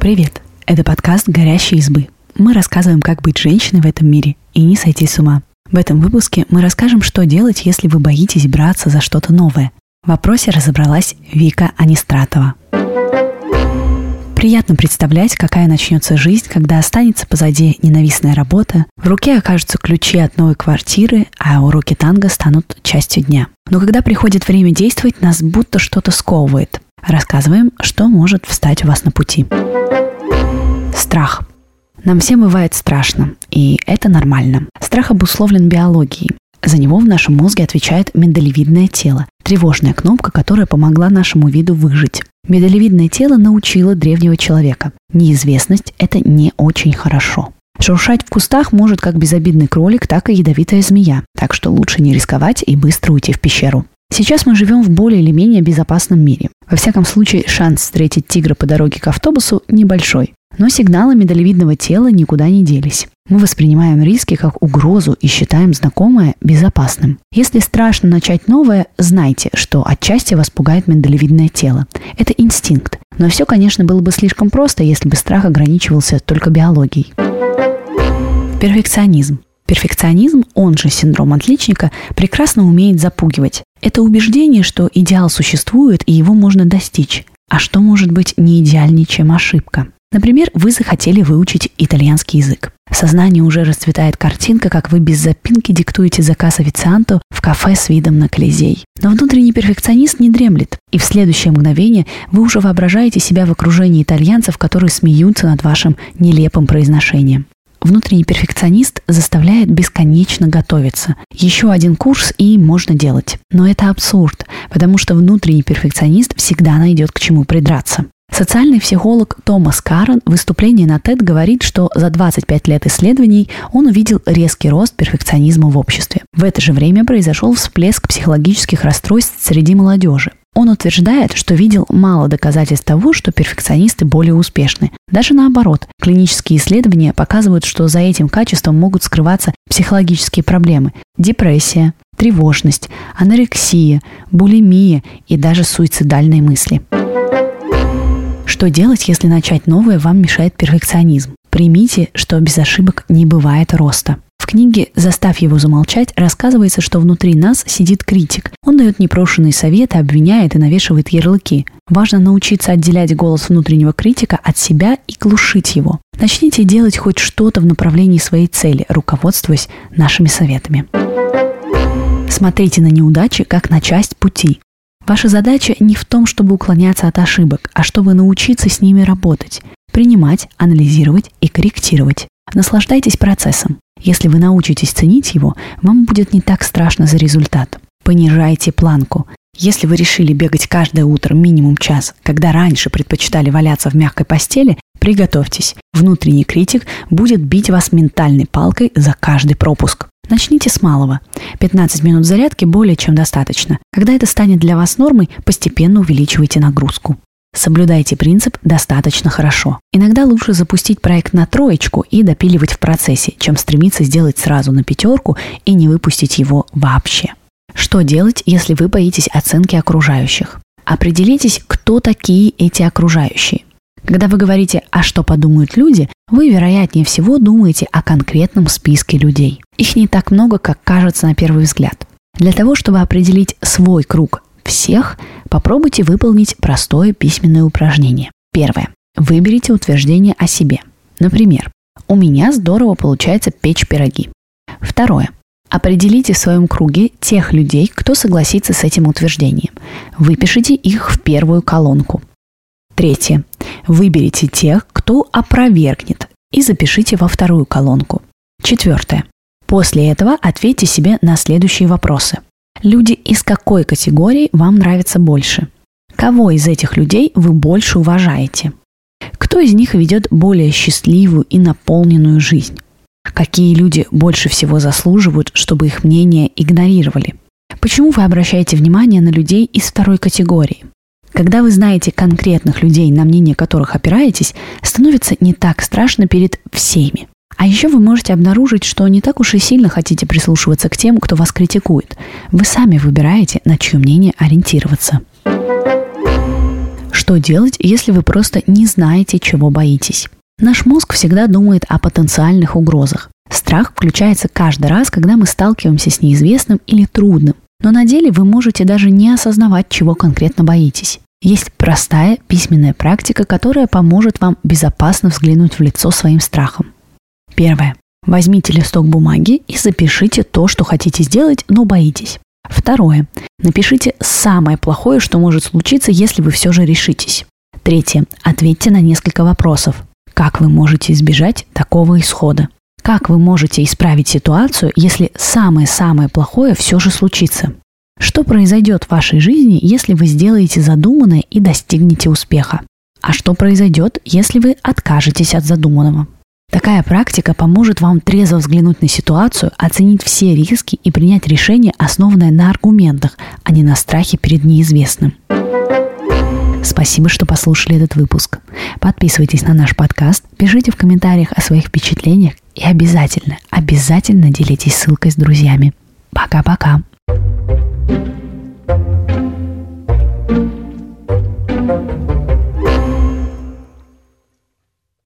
Привет! Это подкаст «Горящие избы». Мы рассказываем, как быть женщиной в этом мире и не сойти с ума. В этом выпуске мы расскажем, что делать, если вы боитесь браться за что-то новое. В вопросе разобралась Вика Анистратова. Приятно представлять, какая начнется жизнь, когда останется позади ненавистная работа, в руке окажутся ключи от новой квартиры, а уроки танго станут частью дня. Но когда приходит время действовать, нас будто что-то сковывает. Рассказываем, что может встать у вас на пути. Страх. Нам всем бывает страшно, и это нормально. Страх обусловлен биологией. За него в нашем мозге отвечает миндалевидное тело, тревожная кнопка, которая помогла нашему виду выжить. Медалевидное тело научило древнего человека. Неизвестность – это не очень хорошо. Шуршать в кустах может как безобидный кролик, так и ядовитая змея, так что лучше не рисковать и быстро уйти в пещеру. Сейчас мы живем в более или менее безопасном мире. Во всяком случае, шанс встретить тигра по дороге к автобусу небольшой. Но сигналы медалевидного тела никуда не делись. Мы воспринимаем риски как угрозу и считаем знакомое безопасным. Если страшно начать новое, знайте, что отчасти вас пугает миндалевидное тело. Это инстинкт. Но все, конечно, было бы слишком просто, если бы страх ограничивался только биологией. Перфекционизм. Перфекционизм, он же синдром отличника, прекрасно умеет запугивать. Это убеждение, что идеал существует и его можно достичь. А что может быть не идеальнее, чем ошибка? Например, вы захотели выучить итальянский язык. В сознании уже расцветает картинка, как вы без запинки диктуете заказ официанту в кафе с видом на Колизей. Но внутренний перфекционист не дремлет, и в следующее мгновение вы уже воображаете себя в окружении итальянцев, которые смеются над вашим нелепым произношением. Внутренний перфекционист заставляет бесконечно готовиться. Еще один курс и можно делать. Но это абсурд, потому что внутренний перфекционист всегда найдет к чему придраться. Социальный психолог Томас Карен в выступлении на TED говорит, что за 25 лет исследований он увидел резкий рост перфекционизма в обществе. В это же время произошел всплеск психологических расстройств среди молодежи. Он утверждает, что видел мало доказательств того, что перфекционисты более успешны. Даже наоборот, клинические исследования показывают, что за этим качеством могут скрываться психологические проблемы – депрессия, тревожность, анорексия, булимия и даже суицидальные мысли. Что делать, если начать новое вам мешает перфекционизм? Примите, что без ошибок не бывает роста. Книге «Заставь его замолчать» рассказывается, что внутри нас сидит критик. Он дает непрошенные советы, обвиняет и навешивает ярлыки. Важно научиться отделять голос внутреннего критика от себя и глушить его. Начните делать хоть что-то в направлении своей цели, руководствуясь нашими советами. Смотрите на неудачи как на часть пути. Ваша задача не в том, чтобы уклоняться от ошибок, а чтобы научиться с ними работать, принимать, анализировать и корректировать. Наслаждайтесь процессом. Если вы научитесь ценить его, вам будет не так страшно за результат. Понижайте планку. Если вы решили бегать каждое утро минимум час, когда раньше предпочитали валяться в мягкой постели, приготовьтесь. Внутренний критик будет бить вас ментальной палкой за каждый пропуск. Начните с малого. 15 минут зарядки более чем достаточно. Когда это станет для вас нормой, постепенно увеличивайте нагрузку. Соблюдайте принцип «достаточно хорошо». Иногда лучше запустить проект на троечку и допиливать в процессе, чем стремиться сделать сразу на пятерку и не выпустить его вообще. Что делать, если вы боитесь оценки окружающих? Определитесь, кто такие эти окружающие. Когда вы говорите «а что подумают люди», вы, вероятнее всего, думаете о конкретном списке людей. Их не так много, как кажется на первый взгляд. Для того, чтобы определить свой круг всех, попробуйте выполнить простое письменное упражнение. Первое. Выберите утверждение о себе. Например, «У меня здорово получается печь пироги». Второе. Определите в своем круге тех людей, кто согласится с этим утверждением. Выпишите их в первую колонку. Третье. Выберите тех, кто опровергнет, и запишите во вторую колонку. Четвертое. После этого ответьте себе на следующие вопросы. Люди из какой категории вам нравятся больше? Кого из этих людей вы больше уважаете? Кто из них ведет более счастливую и наполненную жизнь? Какие люди больше всего заслуживают, чтобы их мнение игнорировали? Почему вы обращаете внимание на людей из второй категории? Когда вы знаете конкретных людей, на мнение которых опираетесь, становится не так страшно перед всеми. А еще вы можете обнаружить, что не так уж и сильно хотите прислушиваться к тем, кто вас критикует. Вы сами выбираете, на чье мнение ориентироваться. Что делать, если вы просто не знаете, чего боитесь? Наш мозг всегда думает о потенциальных угрозах. Страх включается каждый раз, когда мы сталкиваемся с неизвестным или трудным. Но на деле вы можете даже не осознавать, чего конкретно боитесь. Есть простая письменная практика, которая поможет вам безопасно взглянуть в лицо своим страхом. Первое. Возьмите листок бумаги и запишите то, что хотите сделать, но боитесь. Второе. Напишите самое плохое, что может случиться, если вы все же решитесь. Третье. Ответьте на несколько вопросов. Как вы можете избежать такого исхода? Как вы можете исправить ситуацию, если самое-самое плохое все же случится? Что произойдет в вашей жизни, если вы сделаете задуманное и достигнете успеха? А что произойдет, если вы откажетесь от задуманного? Такая практика поможет вам трезво взглянуть на ситуацию, оценить все риски и принять решение, основанное на аргументах, а не на страхе перед неизвестным. Спасибо, что послушали этот выпуск. Подписывайтесь на наш подкаст, пишите в комментариях о своих впечатлениях и обязательно, обязательно делитесь ссылкой с друзьями. Пока-пока.